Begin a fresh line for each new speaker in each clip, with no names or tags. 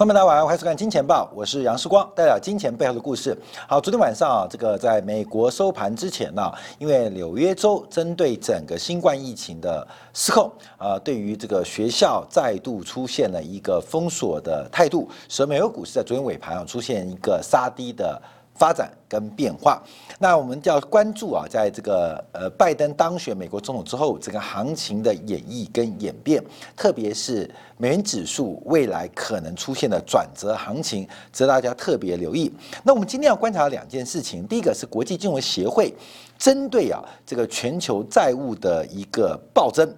朋友们，大家晚上好，欢迎收看《金钱报》，我是杨世光，带来金钱背后的故事。好，昨天晚上啊，这个在美国收盘之前呢，因为纽约州针对整个新冠疫情的失控，啊，对于这个学校再度出现了一个封锁的态度，使美国股市在昨天尾盘啊出现一个杀低的。发展跟变化，那我们就要关注啊，在这个呃拜登当选美国总统之后，整个行情的演绎跟演变，特别是美元指数未来可能出现的转折行情，值得大家特别留意。那我们今天要观察两件事情，第一个是国际金融协会针对啊这个全球债务的一个暴增。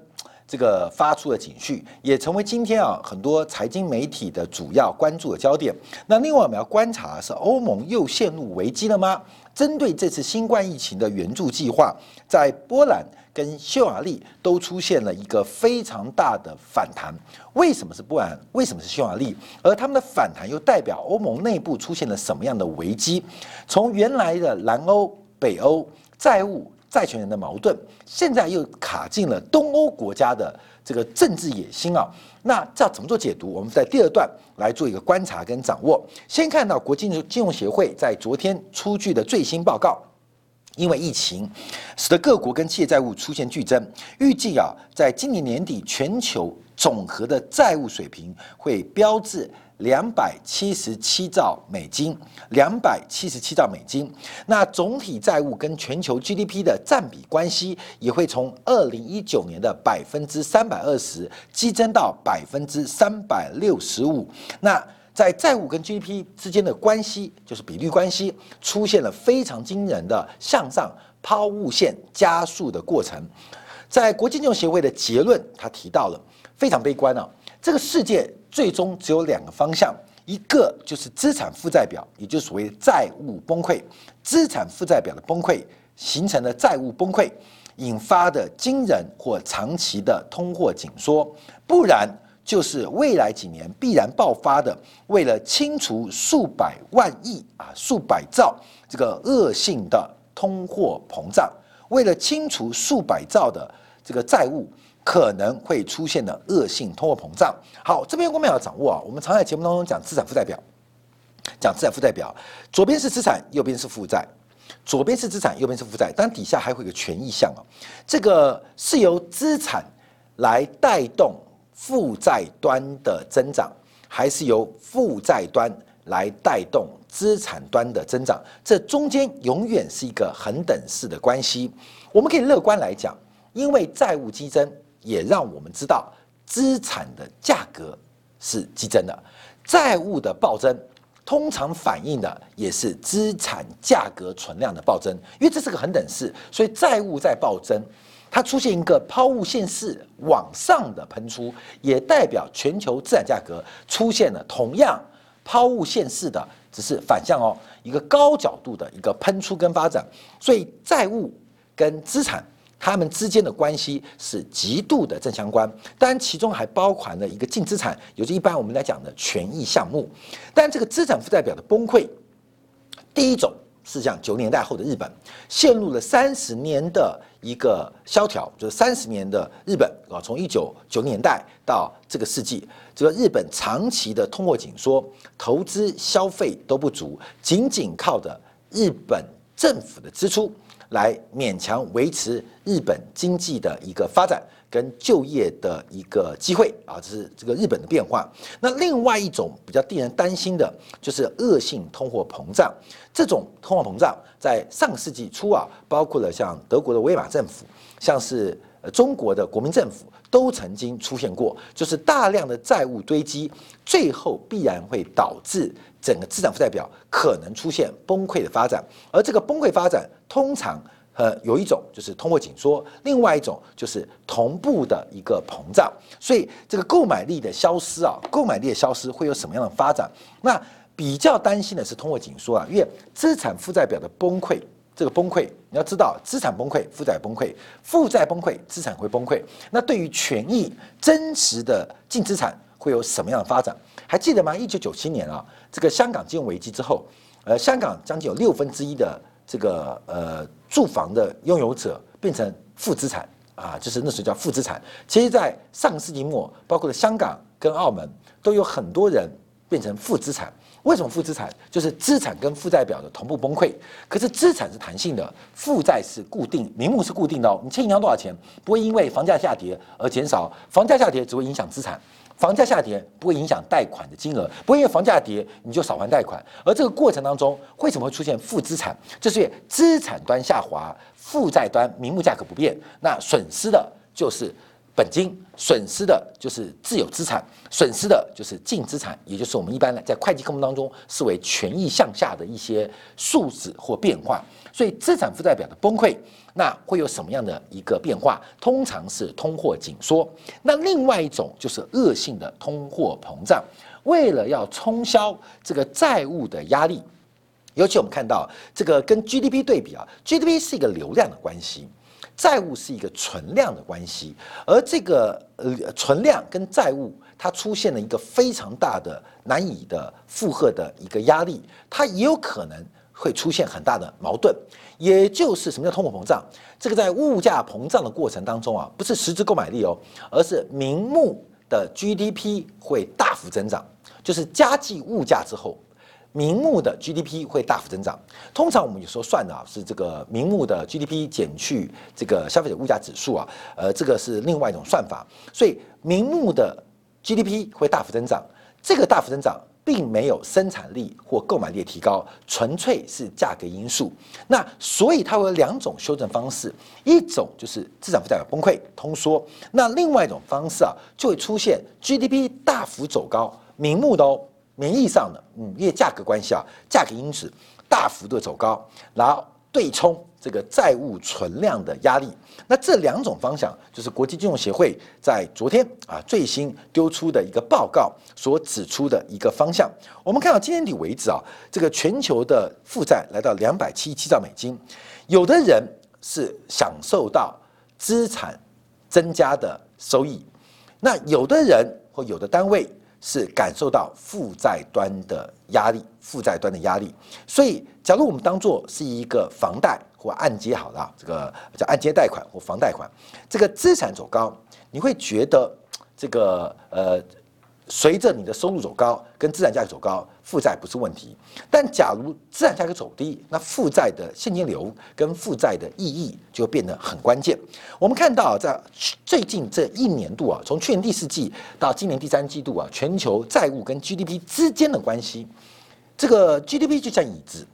这个发出的警讯，也成为今天啊很多财经媒体的主要关注的焦点。那另外我们要观察是欧盟又陷入危机了吗？针对这次新冠疫情的援助计划，在波兰跟匈牙利都出现了一个非常大的反弹。为什么是波兰？为什么是匈牙利？而他们的反弹又代表欧盟内部出现了什么样的危机？从原来的南欧、北欧债务。债权人的矛盾，现在又卡进了东欧国家的这个政治野心啊！那这要怎么做解读？我们在第二段来做一个观察跟掌握。先看到国际金融协会在昨天出具的最新报告，因为疫情使得各国跟企业债务出现剧增，预计啊，在今年年底全球总和的债务水平会标志。两百七十七兆美金，两百七十七兆美金。那总体债务跟全球 GDP 的占比关系也会从二零一九年的百分之三百二十激增到百分之三百六十五。那在债务跟 GDP 之间的关系，就是比率关系，出现了非常惊人的向上抛物线加速的过程。在国际金融协会的结论，他提到了非常悲观啊，这个世界。最终只有两个方向，一个就是资产负债表，也就是所谓债务崩溃。资产负债表的崩溃形成了债务崩溃，引发的惊人或长期的通货紧缩，不然就是未来几年必然爆发的，为了清除数百万亿啊数百兆这个恶性的通货膨胀，为了清除数百兆的这个债务。可能会出现的恶性通货膨胀。好，这边我们要掌握啊。我们常在节目当中讲资产负债表，讲资产负债表，左边是资产，右边是负债；左边是资产，右边是负债，但底下还会有个权益项啊。这个是由资产来带动负债端的增长，还是由负债端来带动资产端的增长？这中间永远是一个恒等式的关系。我们可以乐观来讲，因为债务激增。也让我们知道，资产的价格是激增的，债务的暴增通常反映的也是资产价格存量的暴增，因为这是个恒等式，所以债务在暴增，它出现一个抛物线式往上的喷出，也代表全球资产价格出现了同样抛物线式的，只是反向哦，一个高角度的一个喷出跟发展，所以债务跟资产。它们之间的关系是极度的正相关，当然其中还包含了一个净资产，也就一般我们来讲的权益项目。但这个资产负债表的崩溃，第一种是像九年代后的日本，陷入了三十年的一个萧条，就是三十年的日本啊，从一九九年代到这个世纪，这个日本长期的通货紧缩，投资消费都不足，仅仅靠着日本政府的支出。来勉强维持日本经济的一个发展跟就业的一个机会啊，这是这个日本的变化。那另外一种比较令人担心的就是恶性通货膨胀。这种通货膨胀在上世纪初啊，包括了像德国的威玛政府，像是中国的国民政府，都曾经出现过，就是大量的债务堆积，最后必然会导致。整个资产负债表可能出现崩溃的发展，而这个崩溃发展通常呃有一种就是通货紧缩，另外一种就是同步的一个膨胀，所以这个购买力的消失啊，购买力的消失会有什么样的发展？那比较担心的是通货紧缩啊，因为资产负债表的崩溃，这个崩溃你要知道，资产崩溃，负债崩溃，负债崩溃，资产会崩溃。那对于权益真实的净资产会有什么样的发展？还记得吗？一九九七年啊。这个香港金融危机之后，呃，香港将近有六分之一的这个呃住房的拥有者变成负资产啊，就是那时候叫负资产。其实，在上个世纪末，包括了香港跟澳门，都有很多人变成负资产。为什么负资产？就是资产跟负债表的同步崩溃。可是资产是弹性的，负债是固定，名目是固定的哦。你欠银行多少钱，不会因为房价下跌而减少，房价下跌只会影响资产。房价下跌不会影响贷款的金额，不会因为房价跌你就少还贷款。而这个过程当中，为什么会出现负资产？就是资产端下滑，负债端名目价格不变，那损失的就是本金，损失的就是自有资产，损失的就是净资产，也就是我们一般在会计科目当中视为权益向下的一些数字或变化。所以资产负债表的崩溃。那会有什么样的一个变化？通常是通货紧缩。那另外一种就是恶性的通货膨胀。为了要冲销这个债务的压力，尤其我们看到这个跟 GDP 对比啊，GDP 是一个流量的关系，债务是一个存量的关系。而这个呃存量跟债务，它出现了一个非常大的难以的负荷的一个压力，它也有可能。会出现很大的矛盾，也就是什么叫通货膨胀？这个在物价膨胀的过程当中啊，不是实质购买力哦，而是名目的 GDP 会大幅增长，就是加计物价之后，明目的 GDP 会大幅增长。通常我们有时候算的啊，是这个明目的 GDP 减去这个消费者物价指数啊，呃，这个是另外一种算法。所以明目的 GDP 会大幅增长，这个大幅增长。并没有生产力或购买力的提高，纯粹是价格因素。那所以它会有两种修正方式，一种就是资产负债表崩溃通缩，那另外一种方式啊，就会出现 GDP 大幅走高，明目的哦，名义上的，嗯，因为价格关系啊，价格因子大幅度走高，然后对冲。这个债务存量的压力，那这两种方向就是国际金融协会在昨天啊最新丢出的一个报告所指出的一个方向。我们看到今年底为止啊，这个全球的负债来到两百七十七兆美金，有的人是享受到资产增加的收益，那有的人或有的单位。是感受到负债端的压力，负债端的压力。所以，假如我们当做是一个房贷或按揭好了，这个叫按揭贷款或房贷款，这个资产走高，你会觉得这个呃。随着你的收入走高，跟资产价格走高，负债不是问题。但假如资产价格走低，那负债的现金流跟负债的意义就变得很关键。我们看到，在最近这一年度啊，从去年第四季到今年第三季度啊，全球债务跟 GDP 之间的关系，这个 GDP 就像椅子，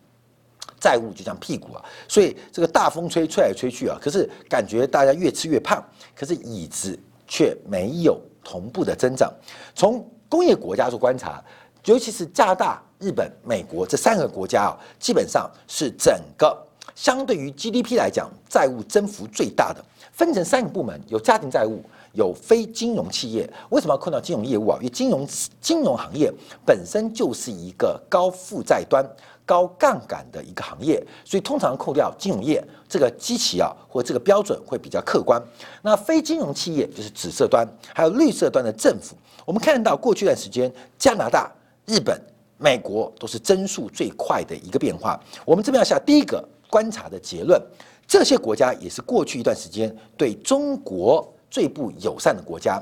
债务就像屁股啊。所以这个大风吹，吹来吹去啊，可是感觉大家越吃越胖，可是椅子却没有。同步的增长，从工业国家做观察，尤其是加拿大、日本、美国这三个国家啊，基本上是整个相对于 GDP 来讲，债务增幅最大的。分成三个部门，有家庭债务，有非金融企业。为什么要扣到金融业务啊？因为金融金融行业本身就是一个高负债端。高杠杆的一个行业，所以通常扣掉金融业这个机器啊，或这个标准会比较客观。那非金融企业就是紫色端，还有绿色端的政府。我们看到过去一段时间，加拿大、日本、美国都是增速最快的一个变化。我们这边要下第一个观察的结论：这些国家也是过去一段时间对中国最不友善的国家。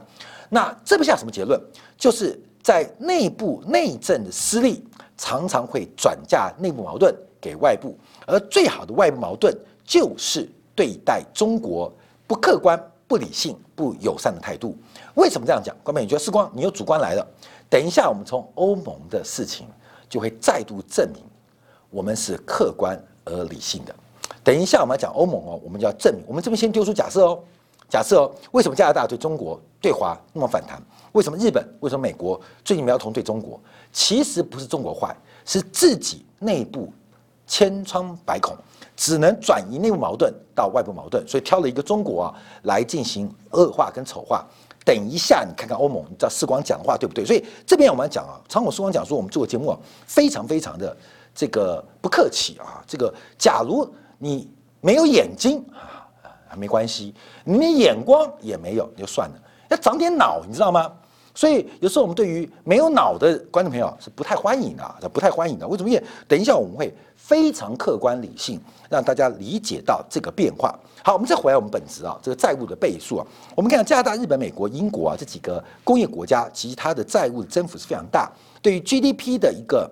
那这边下什么结论？就是在内部内政的失利。常常会转嫁内部矛盾给外部，而最好的外部矛盾就是对待中国不客观、不理性、不友善的态度。为什么这样讲？关妹，你觉得时光你有主观来了？等一下，我们从欧盟的事情就会再度证明我们是客观而理性的。等一下，我们要讲欧盟哦，我们就要证明。我们这边先丢出假设哦，假设哦，为什么加拿大对中国对华那么反弹？为什么日本？为什么美国最近苗头对中国？其实不是中国坏，是自己内部千疮百孔，只能转移内部矛盾到外部矛盾，所以挑了一个中国啊来进行恶化跟丑化。等一下，你看看欧盟，你知道世光讲话对不对？所以这边我们讲啊，常我世光讲说，我们做节目啊，非常非常的这个不客气啊。这个假如你没有眼睛啊，没关系，你连眼光也没有，就算了，要长点脑，你知道吗？所以有时候我们对于没有脑的观众朋友是不太欢迎的，啊不太欢迎的。为什么？因为等一下我们会非常客观理性，让大家理解到这个变化。好，我们再回来我们本质啊，这个债务的倍数啊，我们看加拿大、日本、美国、英国啊这几个工业国家，其实它的债务的增幅是非常大，对于 GDP 的一个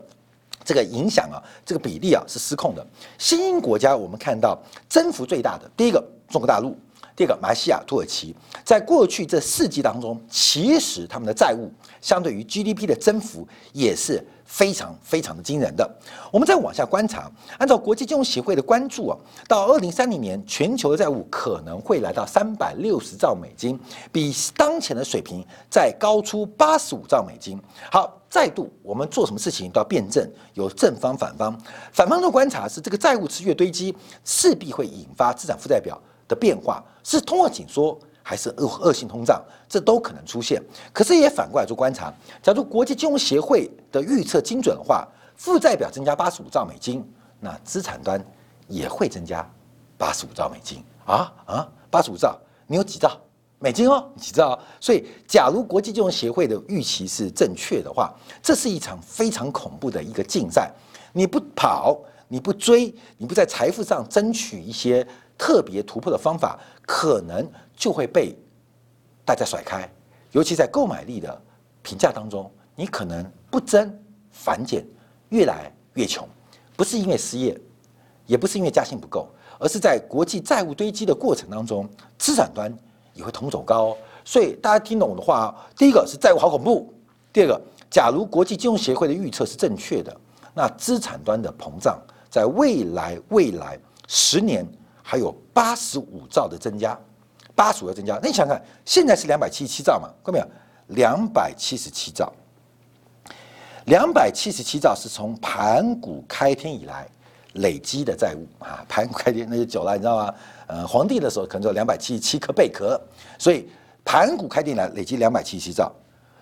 这个影响啊，这个比例啊是失控的。新兴国家我们看到增幅最大的，第一个中国大陆。第二个，马来西亚、土耳其，在过去这四季当中，其实他们的债务相对于 GDP 的增幅也是非常非常的惊人的。我们再往下观察，按照国际金融协会的关注啊，到二零三零年，全球的债务可能会来到三百六十兆美金，比当前的水平再高出八十五兆美金。好，再度我们做什么事情都要辩证，有正方反方。反方的观察是，这个债务持续堆积，势必会引发资产负债表。的变化是通货紧缩还是恶恶性通胀，这都可能出现。可是也反过来做观察，假如国际金融协会的预测精准的话，负债表增加八十五兆美金，那资产端也会增加八十五兆美金啊啊！八十五兆，你有几兆美金哦？几兆？所以，假如国际金融协会的预期是正确的话，这是一场非常恐怖的一个竞赛。你不跑，你不追，你不在财富上争取一些。特别突破的方法，可能就会被大家甩开，尤其在购买力的评价当中，你可能不增反减，越来越穷，不是因为失业，也不是因为加薪不够，而是在国际债务堆积的过程当中，资产端也会同走高。所以大家听懂我的话，第一个是债务好恐怖，第二个，假如国际金融协会的预测是正确的，那资产端的膨胀在未来未来十年。还有八十五兆的增加，八十五的增加，那你想想，现在是两百七十七兆嘛？看到没有？两百七十七兆，两百七十七兆是从盘古开天以来累积的债务啊！盘古开天那就久了，你知道吗？呃，皇帝的时候可能就两百七十七颗贝壳，所以盘古开天以来累积两百七十七兆。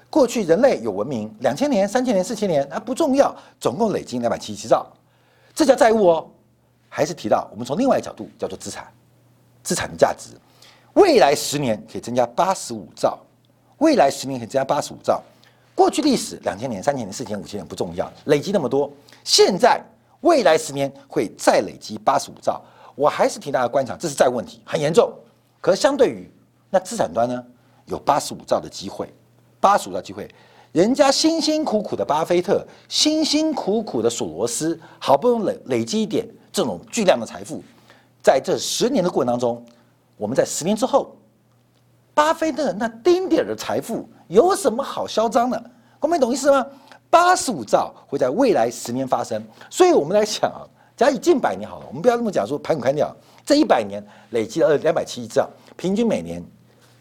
过去人类有文明，两千年、三千年、四千年啊不重要，总共累积两百七十七兆，这叫债务哦。还是提到，我们从另外一个角度叫做资产，资产的价值，未来十年可以增加八十五兆，未来十年可以增加八十五兆。过去历史两千年、三千年、四千年、五千年不重要，累积那么多，现在未来十年会再累积八十五兆。我还是提大家观察，这是债务问题，很严重。可是相对于那资产端呢，有八十五兆的机会，八十五兆机会，人家辛辛苦苦的巴菲特，辛辛苦苦的索罗斯，好不容易累累积一点。这种巨量的财富，在这十年的过程当中，我们在十年之后，巴菲特那丁点儿的财富有什么好嚣张的？各位懂意思吗？八十五兆会在未来十年发生，所以我们来想啊，假如近百年好了，我们不要这么讲说盘古开掉，这一百年累积了二两百七十兆，平均每年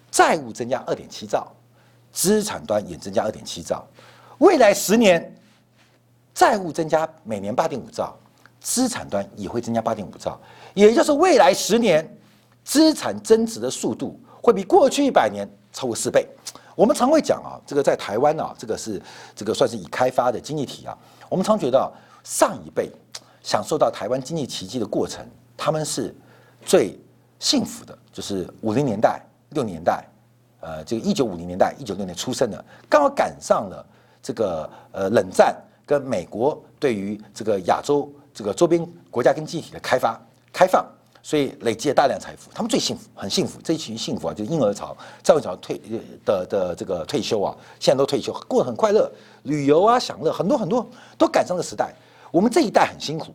债务增加二点七兆，资产端也增加二点七兆，未来十年债务增加每年八点五兆。资产端也会增加八点五兆，也就是未来十年资产增值的速度会比过去一百年超过四倍。我们常会讲啊，这个在台湾啊，这个是这个算是已开发的经济体啊。我们常觉得上一辈享受到台湾经济奇迹的过程，他们是最幸福的，就是五零年代、六年代，呃，这个一九五零年代、一九六年出生的，刚好赶上了这个呃冷战跟美国对于这个亚洲。这个周边国家跟经济体的开发开放，所以累积了大量财富，他们最幸福，很幸福。这一群幸福啊，就婴儿潮、赵文潮退的的这个退休啊，现在都退休，过得很快乐，旅游啊、享乐，很多很多都赶上了时代。我们这一代很辛苦，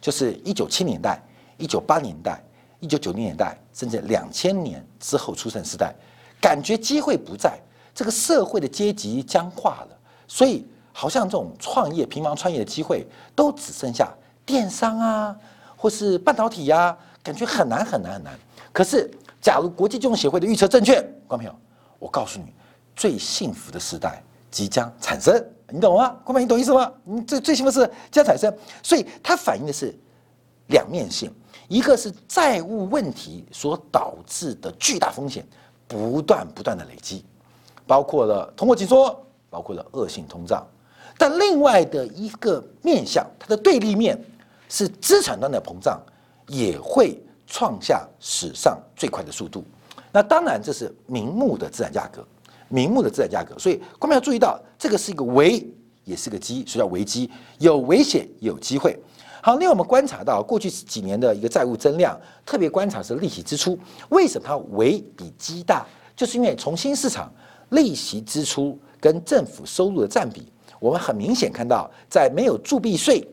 就是一九七年代、一九八年代、一九九零年代，甚至两千年之后出生时代，感觉机会不在，这个社会的阶级僵化了，所以好像这种创业、平房创业的机会都只剩下。电商啊，或是半导体呀，感觉很难很难很难。可是，假如国际金融协会的预测正确，观众朋友，我告诉你，最幸福的时代即将产生，你懂吗？观众，你懂意思吗？你最最幸福是将产生，所以它反映的是两面性，一个是债务问题所导致的巨大风险不断不断的累积，包括了通货紧缩，包括了恶性通胀，但另外的一个面向，它的对立面。是资产端的膨胀也会创下史上最快的速度。那当然这是明目的资产价格，名目的资产价格。所以，观众要注意到，这个是一个危，也是个机，所以叫危机，有危险，有机会。好，另外我们观察到过去几年的一个债务增量，特别观察是利息支出，为什么它危比机大？就是因为从新市场利息支出跟政府收入的占比，我们很明显看到，在没有铸币税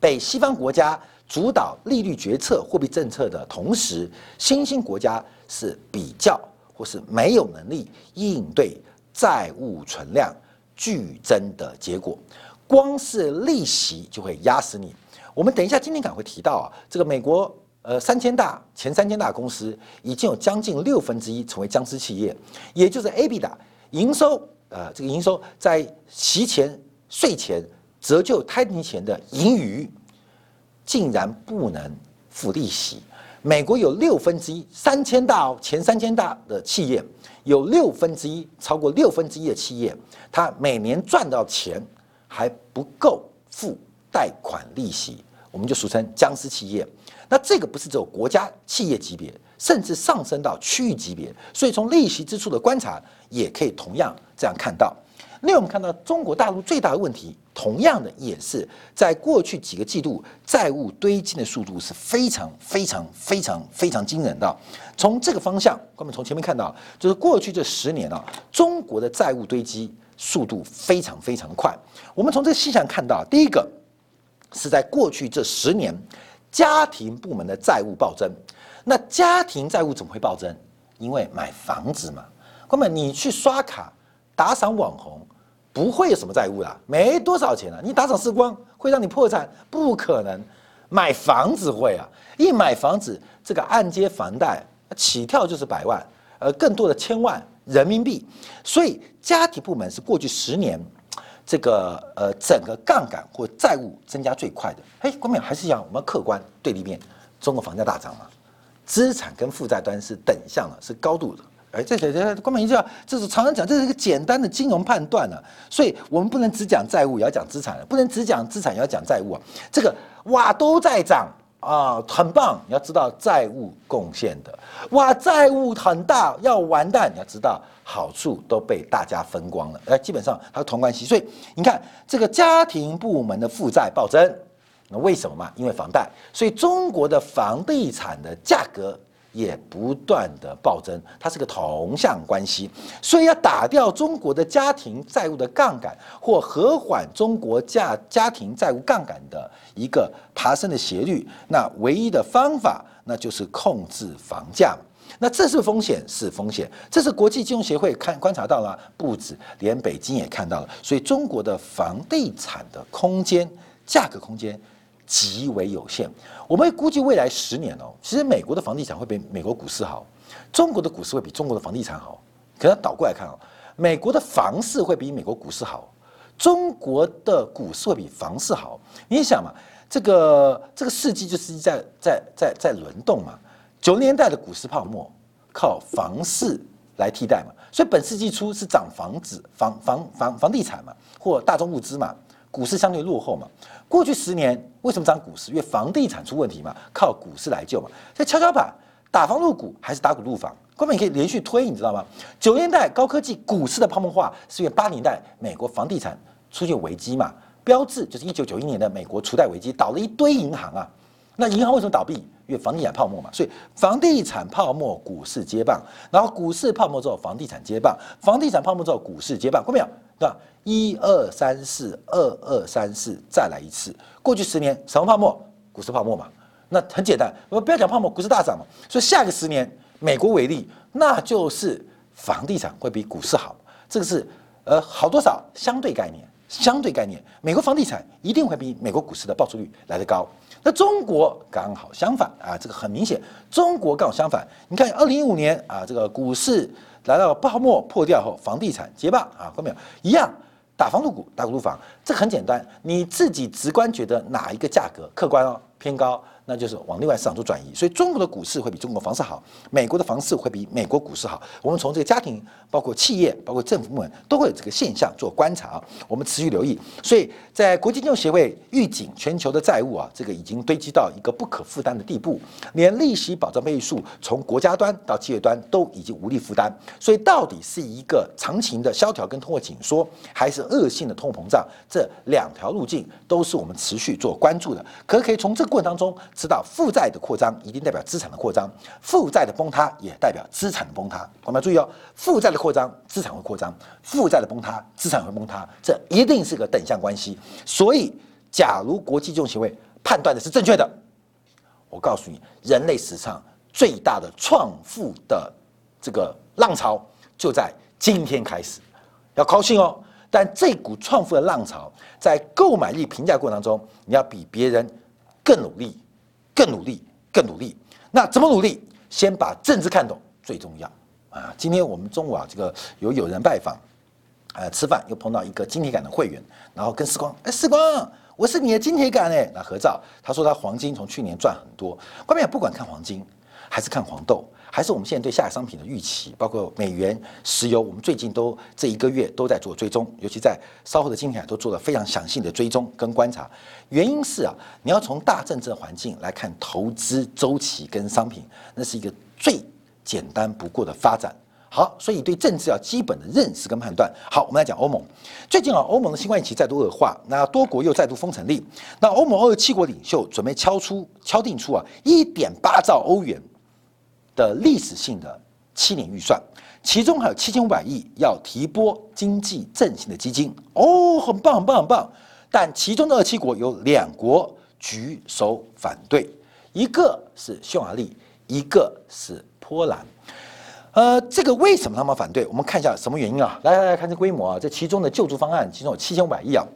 被西方国家主导利率决策、货币政策的同时，新兴国家是比较或是没有能力应对债务存量剧增的结果。光是利息就会压死你。我们等一下今天可能会提到啊，这个美国。呃，三千大前三千大公司已经有将近六分之一成为僵尸企业，也就是 A、B 的营收，呃，这个营收在席前、税前、折旧摊提前的盈余，竟然不能付利息。美国有六分之一三千大前三千大的企业，有六分之一超过六分之一的企业，它每年赚到钱还不够付贷款利息，我们就俗称僵尸企业。那这个不是只有国家企业级别，甚至上升到区域级别，所以从利息支出的观察，也可以同样这样看到。另外，我们看到中国大陆最大的问题，同样的也是在过去几个季度债务堆积的速度是非常非常非常非常惊人的。从这个方向，我们从前面看到，就是过去这十年啊，中国的债务堆积速度非常非常快。我们从这个细项看到，第一个是在过去这十年。家庭部门的债务暴增，那家庭债务怎么会暴增？因为买房子嘛。哥们，你去刷卡打赏网红，不会有什么债务啦，没多少钱啊。你打赏时光会让你破产？不可能。买房子会啊，一买房子，这个按揭房贷起跳就是百万，呃，更多的千万人民币。所以家庭部门是过去十年。这个呃，整个杠杆或债务增加最快的，哎，关键还是要我们客观对立面，中国房价大涨嘛，资产跟负债端是等向的，是高度的，哎，这这这光明一句话，这是常常讲，这是一个简单的金融判断呢，所以我们不能只讲债务，也要讲资产，不能只讲资产，也要讲债务啊，这个哇都在涨。啊，很棒！你要知道债务贡献的，哇，债务很大，要完蛋。你要知道好处都被大家分光了，哎，基本上它是同关系。所以你看这个家庭部门的负债暴增，那为什么嘛？因为房贷，所以中国的房地产的价格。也不断的暴增，它是个同向关系，所以要打掉中国的家庭债务的杠杆，或和缓中国家家庭债务杠杆的一个爬升的斜率，那唯一的方法，那就是控制房价。那这是风险，是风险，这是国际金融协会看观察到了，不止，连北京也看到了，所以中国的房地产的空间，价格空间。极为有限。我们估计未来十年哦，其实美国的房地产会比美国股市好，中国的股市会比中国的房地产好。可要倒过来看哦，美国的房市会比美国股市好，中国的股市会比房市好。你想嘛，这个这个世纪就是在在在在轮动嘛。九十年代的股市泡沫靠房市来替代嘛，所以本世纪初是涨房子、房房房房地产嘛，或大宗物资嘛。股市相对落后嘛，过去十年为什么涨股市？因为房地产出问题嘛，靠股市来救嘛。所以跷跷板打房入股还是打股入房？根本可以连续推，你知道吗？九年代高科技股市的泡沫化，是因为八年代美国房地产出现危机嘛。标志就是一九九一年的美国储贷危机，倒了一堆银行啊。那银行为什么倒闭？因为房地产泡沫嘛。所以房地产泡沫，股市接棒，然后股市泡沫之后，房地产接棒，房地产泡沫之后，股市接棒，过没有？对吧？一二三四，二二三四，再来一次。过去十年什么泡沫？股市泡沫嘛。那很简单，我们不要讲泡沫，股市大涨嘛。所以下个十年，美国为例，那就是房地产会比股市好。这个是呃好多少相对概念，相对概念，美国房地产一定会比美国股市的报酬率来得高。那中国刚好相反啊，这个很明显，中国刚好相反。你看二零一五年啊，这个股市。来到泡沫破掉后，房地产接棒啊，看到没有？一样打房入股，打股入房，这很简单。你自己直观觉得哪一个价格客观哦偏高，那就是往另外市场做转移。所以中国的股市会比中国房市好，美国的房市会比美国股市好。我们从这个家庭、包括企业、包括政府部门都会有这个现象做观察，我们持续留意。所以在国际金融协会预警，全球的债务啊，这个已经堆积到一个不可负担的地步，连利息保障倍数从国家端到企业端都已经无力负担。所以到底是一个长情的萧条跟通货紧缩，还是恶性的通货膨胀？这两条路径都是我们持续做关注的。可可以从这个过程当中知道，负债的扩张一定代表资产的扩张，负债的崩塌也代表资产的崩塌。我们要注意哦，负债的扩张，资产会扩张；负债的崩塌，资产会崩塌。这一定是个等向关系。所以，假如国际金融协会判断的是正确的，我告诉你，人类史上最大的创富的这个浪潮就在今天开始，要高兴哦。但这股创富的浪潮，在购买力评价过程当中，你要比别人更努力、更努力、更努力。那怎么努力？先把政治看懂最重要啊！今天我们中午啊，这个有有人拜访，呃，吃饭又碰到一个金铁杆的会员，然后跟时光，哎，时光，我是你的金铁杆哎，那合照，他说他黄金从去年赚很多。外面不管看黄金还是看黄豆。还是我们现在对下游商品的预期，包括美元、石油，我们最近都这一个月都在做追踪，尤其在稍后的今天都做了非常详细的追踪跟观察。原因是啊，你要从大政治环境来看投资周期跟商品，那是一个最简单不过的发展。好，所以对政治要基本的认识跟判断。好，我们来讲欧盟。最近啊，欧盟的新冠疫情再度恶化，那多国又再度封城令，那欧盟二十七国领袖准备敲出敲定出啊一点八兆欧元。的历史性的七年预算，其中还有七千五百亿要提拨经济振兴的基金哦，很棒很棒很棒。但其中的二七国有两国举手反对，一个是匈牙利，一个是波兰。呃，这个为什么他们反对？我们看一下什么原因啊？来来来看这规模啊，这其中的救助方案其中有七千五百亿啊。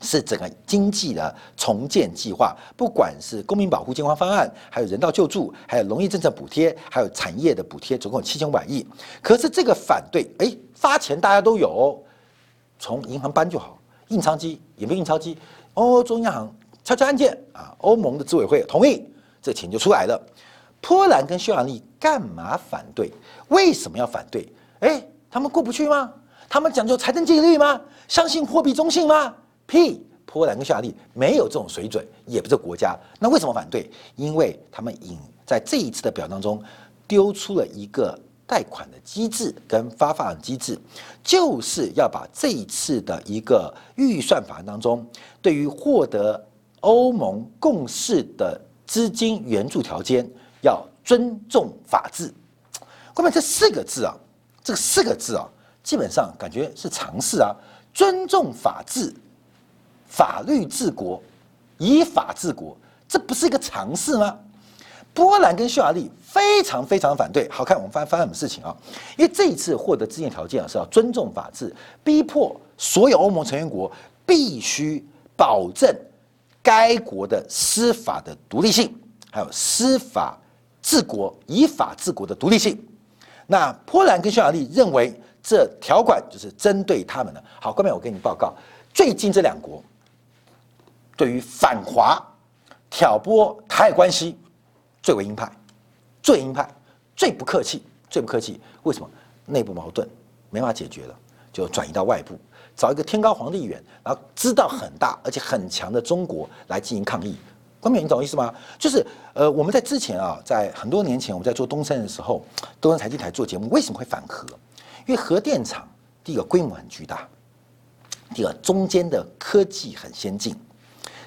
是整个经济的重建计划，不管是公民保护健康方案，还有人道救助，还有农业政策补贴，还有产业的补贴，总共七千五百亿。可是这个反对，哎，发钱大家都有，从银行搬就好，印钞机也没印钞机，欧洲央行悄悄按键啊，欧盟的执委会同意，这钱就出来了。波兰跟匈牙利干嘛反对？为什么要反对？哎，他们过不去吗？他们讲究财政纪律吗？相信货币中性吗？屁！波兰跟匈牙利没有这种水准，也不是国家，那为什么反对？因为他们引在这一次的表当中丢出了一个贷款的机制跟发放机制，就是要把这一次的一个预算法案当中，对于获得欧盟共识的资金援助条件，要尊重法治。后面这四个字啊，这四个字啊，基本上感觉是常识啊，尊重法治。法律治国，以法治国，这不是一个常识吗？波兰跟匈牙利非常非常反对。好看，我们发发生什么事情啊？因为这一次获得资金条件啊，是要尊重法治，逼迫所有欧盟成员国必须保证该国的司法的独立性，还有司法治国、以法治国的独立性。那波兰跟匈牙利认为这条款就是针对他们的。好，后面我给你报告，最近这两国。对于反华、挑拨台海关系，最为鹰派，最鹰派，最不客气，最不客气。为什么？内部矛盾没法解决了，就转移到外部，找一个天高皇帝远，然后知道很大而且很强的中国来进行抗议。关冕，你懂我意思吗？就是呃，我们在之前啊，在很多年前，我们在做东山的时候，东山财经台做节目，为什么会反核？因为核电厂第一个规模很巨大，第二中间的科技很先进。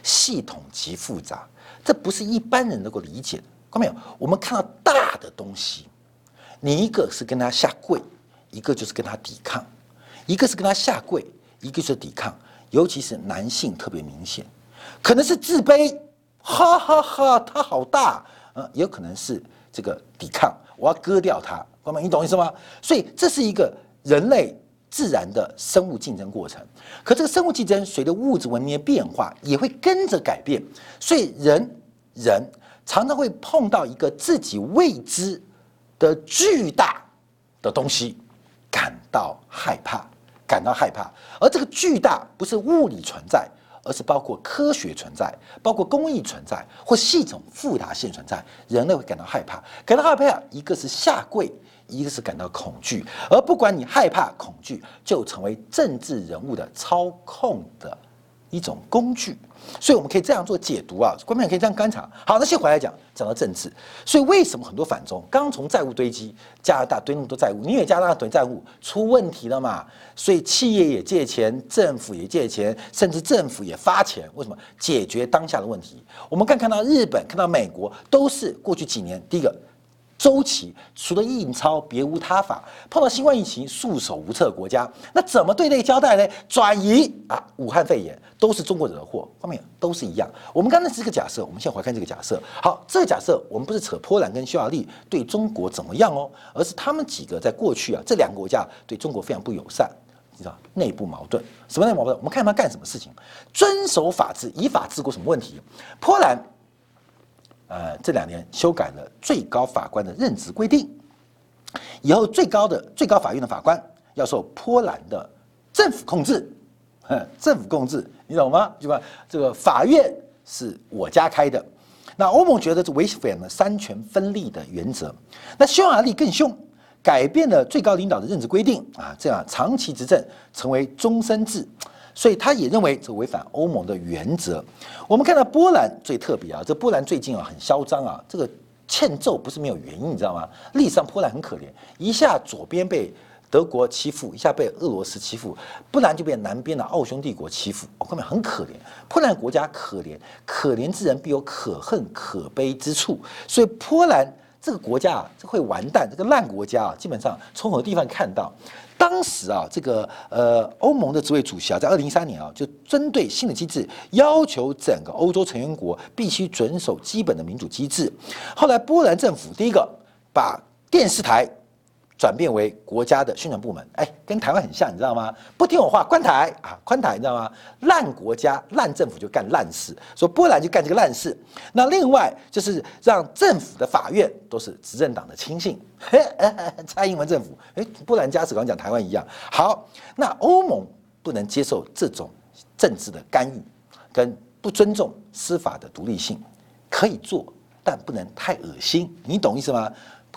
系统极复杂，这不是一般人能够理解的。看到没有？我们看到大的东西，你一个是跟他下跪，一个就是跟他抵抗；一个是跟他下跪，一个是抵抗。尤其是男性特别明显，可能是自卑，哈哈哈，他好大，呃，也有可能是这个抵抗，我要割掉他。关妹，你懂意思吗？所以这是一个人类。自然的生物竞争过程，可这个生物竞争随着物质文明的变化也会跟着改变，所以人人常常会碰到一个自己未知的巨大的东西，感到害怕，感到害怕。而这个巨大不是物理存在，而是包括科学存在，包括工艺存在，或系统复杂性存在，人类会感到害怕。感到害怕，一个是下跪，一个是感到恐惧。而不管你害怕、恐惧，就成为政治人物的操控的一种工具。所以我们可以这样做解读啊，观众可以这样观察。好，那先回来讲，讲到政治。所以为什么很多反中刚从债务堆积，加拿大堆那么多债务，你以为加拿大堆债务出问题了嘛？所以企业也借钱，政府也借钱，甚至政府也发钱。为什么？解决当下的问题。我们看看到日本，看到美国，都是过去几年第一个。周期除了印钞别无他法，碰到新冠疫情束手无策，国家那怎么对内交代呢？转移啊，武汉肺炎都是中国惹的祸，后面都是一样。我们刚才是个假设，我们现在回看这个假设。好，这个假设我们不是扯波兰跟匈牙利对中国怎么样哦，而是他们几个在过去啊，这两个国家对中国非常不友善，你知道内部矛盾，什么内部矛盾？我们看他干什么事情？遵守法治，依法治国，什么问题？波兰。呃，这两年修改了最高法官的任职规定，以后最高的最高法院的法官要受波兰的政府控制，政府控制，你懂吗？对吧？这个法院是我家开的，那欧盟觉得这违反了三权分立的原则，那匈牙利更凶，改变了最高领导的任职规定啊，这样长期执政成为终身制。所以他也认为这违反欧盟的原则。我们看到波兰最特别啊，这波兰最近啊很嚣张啊，这个欠揍不是没有原因，你知道吗？历史上波兰很可怜，一下左边被德国欺负，一下被俄罗斯欺负，不然就被南边的奥匈帝国欺负，我后面很可怜。波兰国家可怜，可怜之人必有可恨可悲之处，所以波兰这个国家啊，这会完蛋，这个烂国家啊，基本上从很多地方看到。当时啊，这个呃，欧盟的这位主席啊，在二零一三年啊，就针对新的机制，要求整个欧洲成员国必须遵守基本的民主机制。后来波兰政府第一个把电视台。转变为国家的宣传部门，哎，跟台湾很像，你知道吗？不听我话，关台啊，宽台，你知道吗？烂国家、烂政府就干烂事，说波兰就干这个烂事。那另外就是让政府的法院都是执政党的亲信，蔡英文政府，哎，波兰加史刚讲台湾一样。好，那欧盟不能接受这种政治的干预，跟不尊重司法的独立性，可以做，但不能太恶心，你懂意思吗？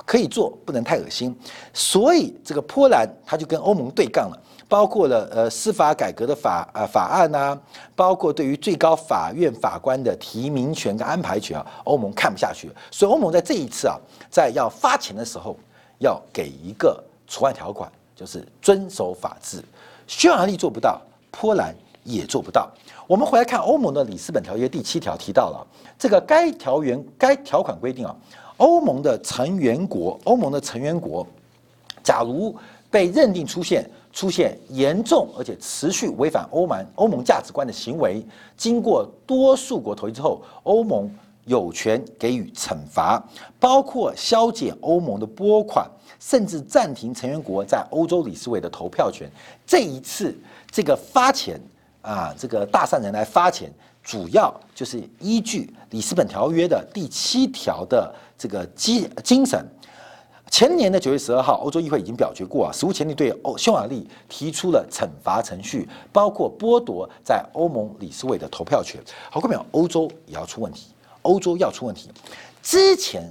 可以做，不能太恶心，所以这个波兰他就跟欧盟对杠了，包括了呃司法改革的法啊法案呐，包括对于最高法院法官的提名权跟安排权啊，欧盟看不下去，所以欧盟在这一次啊，在要发钱的时候，要给一个除外条款，就是遵守法治。匈牙利做不到，波兰也做不到。我们回来看欧盟的里斯本条约第七条提到了这个该条员该条款规定啊。欧盟的成员国，欧盟的成员国，假如被认定出现出现严重而且持续违反欧盟欧盟价值观的行为，经过多数国同意之后，欧盟有权给予惩罚，包括削减欧盟的拨款，甚至暂停成员国在欧洲理事会的投票权。这一次，这个发钱啊，这个大善人来发钱，主要就是依据里斯本条约的第七条的。这个精精神，前年的九月十二号，欧洲议会已经表决过啊，史无前例对欧匈牙利提出了惩罚程序，包括剥夺在欧盟理事会的投票权。好，各位朋友，欧洲也要出问题，欧洲要出问题。之前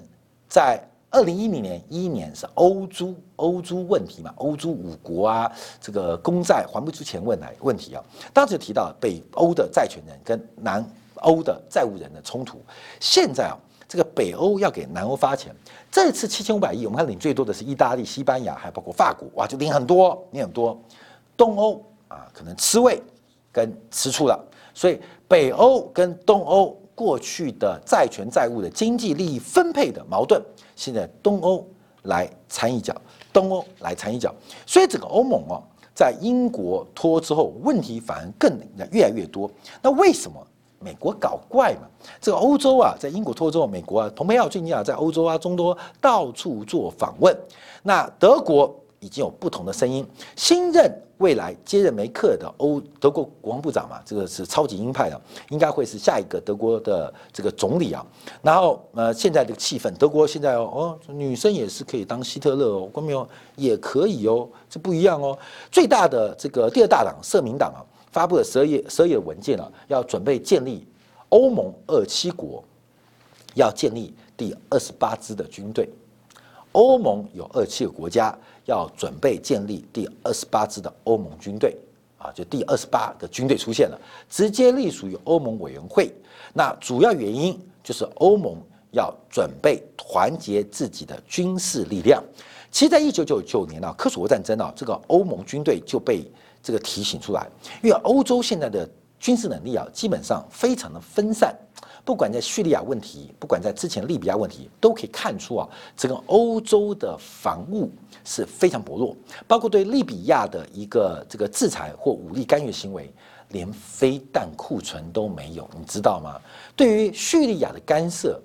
在二零一零年一年是欧洲欧洲问题嘛，欧洲五国啊，这个公债还不出钱问来问题啊，当时提到北欧的债权人跟南欧的债务人的冲突，现在啊。这个北欧要给南欧发钱，这次七千五百亿，我们看领最多的是意大利、西班牙，还包括法国，哇，就领很多，领很多。东欧啊，可能吃味跟吃醋了，所以北欧跟东欧过去的债权债务的经济利益分配的矛盾，现在东欧来掺一脚，东欧来掺一脚，所以整个欧盟啊，在英国脱之后，问题反而更越来越多。那为什么？美国搞怪嘛？这个欧洲啊，在英国脱欧，美国啊，蓬佩奥最近啊，在欧洲啊，中多到处做访问。那德国已经有不同的声音，新任未来接任梅克的欧德国国防部长嘛，这个是超级鹰派的，应该会是下一个德国的这个总理啊。然后呃，现在的气氛，德国现在哦，女生也是可以当希特勒哦，关没有？也可以哦，这不一样哦。最大的这个第二大党社民党啊。发布了十二页十二页文件了，要准备建立欧盟二七国，要建立第二十八支的军队。欧盟有二七个国家，要准备建立第二十八支的欧盟军队啊，就第二十八个军队出现了，直接隶属于欧盟委员会。那主要原因就是欧盟要准备团结自己的军事力量。其实，在一九九九年啊，科索沃战争啊，这个欧盟军队就被这个提醒出来，因为欧洲现在的军事能力啊，基本上非常的分散，不管在叙利亚问题，不管在之前利比亚问题，都可以看出啊，整个欧洲的防务是非常薄弱，包括对利比亚的一个这个制裁或武力干预行为，连飞弹库存都没有，你知道吗？对于叙利亚的干涉。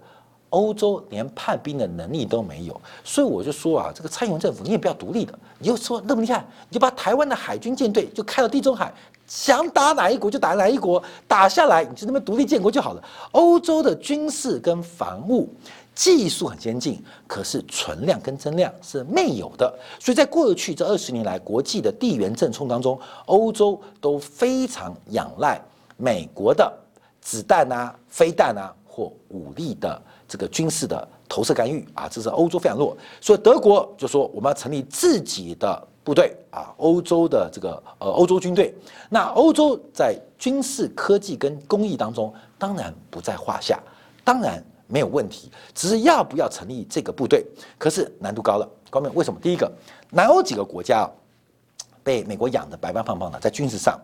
欧洲连派兵的能力都没有，所以我就说啊，这个蔡英文政府你也不要独立的，你就说那么厉害，你就把台湾的海军舰队就开到地中海，想打哪一国就打哪一国，打下来你就那么独立建国就好了。欧洲的军事跟防务技术很先进，可是存量跟增量是没有的，所以在过去这二十年来，国际的地缘政冲当中，欧洲都非常仰赖美国的子弹啊、飞弹啊或武力的。这个军事的投射干预啊，这是欧洲非常弱，所以德国就说我们要成立自己的部队啊，欧洲的这个呃欧洲军队。那欧洲在军事科技跟工艺当中当然不在话下，当然没有问题，只是要不要成立这个部队，可是难度高了。高明为什么？第一个，南欧几个国家啊，被美国养的白白胖胖的，在军事上，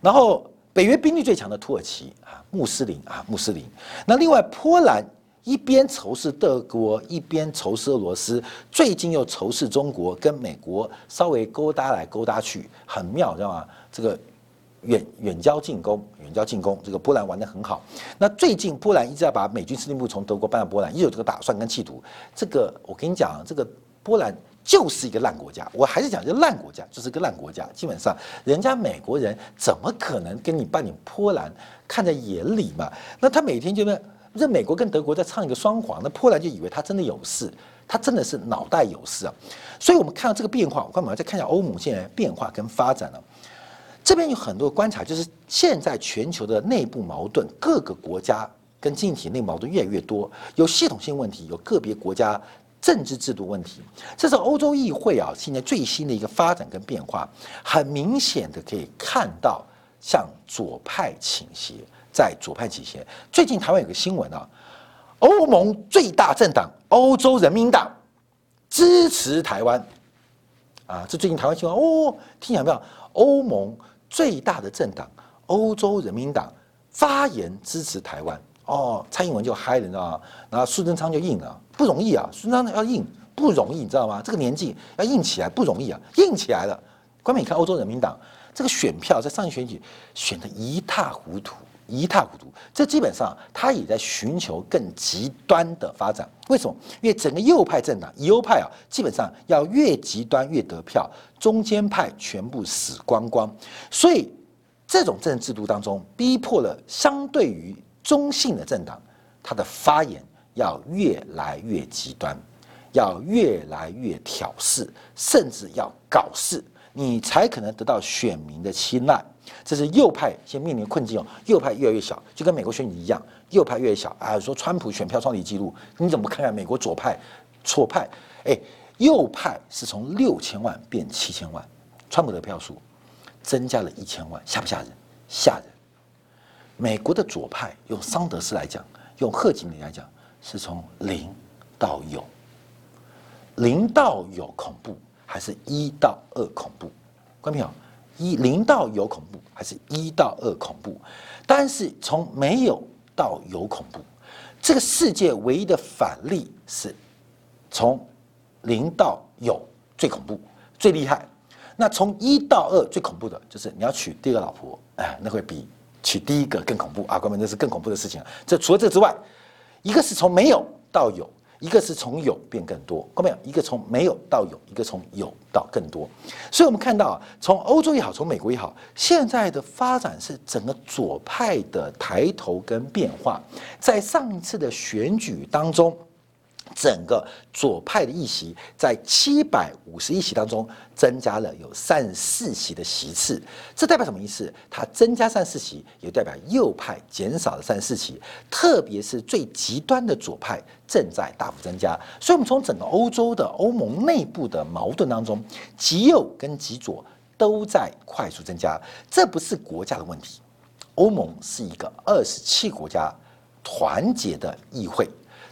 然后北约兵力最强的土耳其啊，穆斯林啊，穆斯林。那另外波兰。一边仇视德国，一边仇视俄罗斯，最近又仇视中国，跟美国稍微勾搭来勾搭去，很妙，知道吗？这个远远交近攻，远交近攻，这个波兰玩得很好。那最近波兰一直要把美军司令部从德国搬到波兰，一直有这个打算跟企图。这个我跟你讲，这个波兰就是一个烂国家，我还是讲，这烂国家就是个烂国家。基本上，人家美国人怎么可能跟你办你波兰看在眼里嘛？那他每天就那。这美国跟德国在唱一个双簧，那波兰就以为他真的有事，他真的是脑袋有事啊！所以，我们看到这个变化，我干嘛再看一下欧盟现在变化跟发展呢。这边有很多观察，就是现在全球的内部矛盾，各个国家跟经济体内矛盾越来越多，有系统性问题，有个别国家政治制度问题。这是欧洲议会啊，现在最新的一个发展跟变化，很明显的可以看到向左派倾斜。在左派倾斜。最近台湾有个新闻啊，欧盟最大政党欧洲人民党支持台湾啊，这最近台湾新闻哦，听见没有？欧盟最大的政党欧洲人民党发言支持台湾哦，蔡英文就嗨了，你知道吗？然后苏贞昌就硬了，不容易啊，苏贞昌要硬不容易，你知道吗？这个年纪要硬起来不容易啊，硬起来了。关键你看欧洲人民党这个选票在上一选举选的一塌糊涂。一塌糊涂，这基本上他也在寻求更极端的发展。为什么？因为整个右派政党，右派啊，基本上要越极端越得票，中间派全部死光光。所以这种政治制度当中，逼迫了相对于中性的政党，他的发言要越来越极端，要越来越挑事，甚至要搞事，你才可能得到选民的青睐。这是右派先面临困境哦，右派越来越小，就跟美国选举一样，右派越小啊。说川普选票创立记录，你怎么看看美国左派、错派？哎，右派是从六千万变七千万，川普的票数增加了一千万，吓不吓人？吓人！美国的左派用桑德斯来讲，用贺锦丽来讲，是从零到有，零到有恐怖，还是一到二恐怖？关没有？一零到有恐怖，还是一到二恐怖？但是从没有到有恐怖，这个世界唯一的反例是，从零到有最恐怖、最厉害。那从一到二最恐怖的就是你要娶第二个老婆，哎，那会比娶第一个更恐怖啊！哥们，那是更恐怖的事情。这除了这之外，一个是从没有到有。一个是从有变更多，看到没有？一个从没有到有，一个从有到更多。所以，我们看到啊，从欧洲也好，从美国也好，现在的发展是整个左派的抬头跟变化。在上一次的选举当中，整个左派的议席在七百五十一席当中增加了有三十四席的席次，这代表什么意思？它增加三十四席，也代表右派减少了三十四席，特别是最极端的左派正在大幅增加。所以，我们从整个欧洲的欧盟内部的矛盾当中，极右跟极左都在快速增加。这不是国家的问题，欧盟是一个二十七国家团结的议会。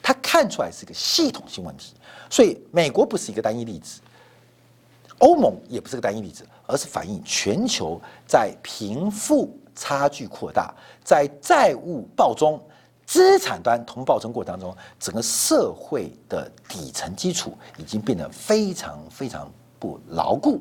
它看出来是个系统性问题，所以美国不是一个单一例子，欧盟也不是个单一例子，而是反映全球在贫富差距扩大，在债务暴增、资产端同暴增过程当中，整个社会的底层基础已经变得非常非常不牢固。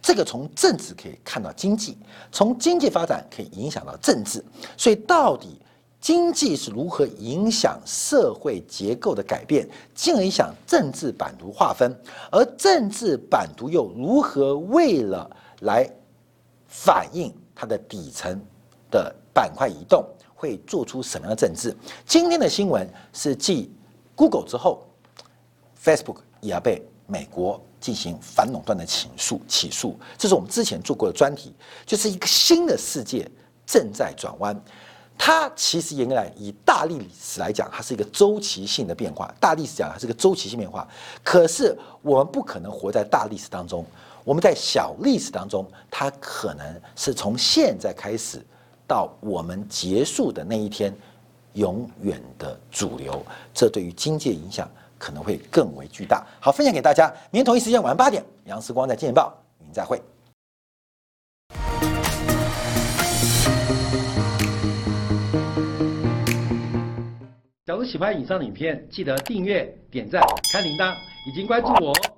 这个从政治可以看到经济，从经济发展可以影响到政治，所以到底。经济是如何影响社会结构的改变，进而影响政治版图划分？而政治版图又如何为了来反映它的底层的板块移动，会做出什么样的政治？今天的新闻是继 Google 之后，Facebook 也要被美国进行反垄断的起诉。起诉，这是我们之前做过的专题，就是一个新的世界正在转弯。它其实严格来以大历史来讲，它是一个周期性的变化。大历史讲它是个周期性变化，可是我们不可能活在大历史当中。我们在小历史当中，它可能是从现在开始到我们结束的那一天，永远的主流。这对于经济影响可能会更为巨大。好，分享给大家。明天同一时间晚上八点，杨时光在《见报》与您再会。
假如喜欢以上的影片，记得订阅、点赞、开铃铛，已经关注我哦。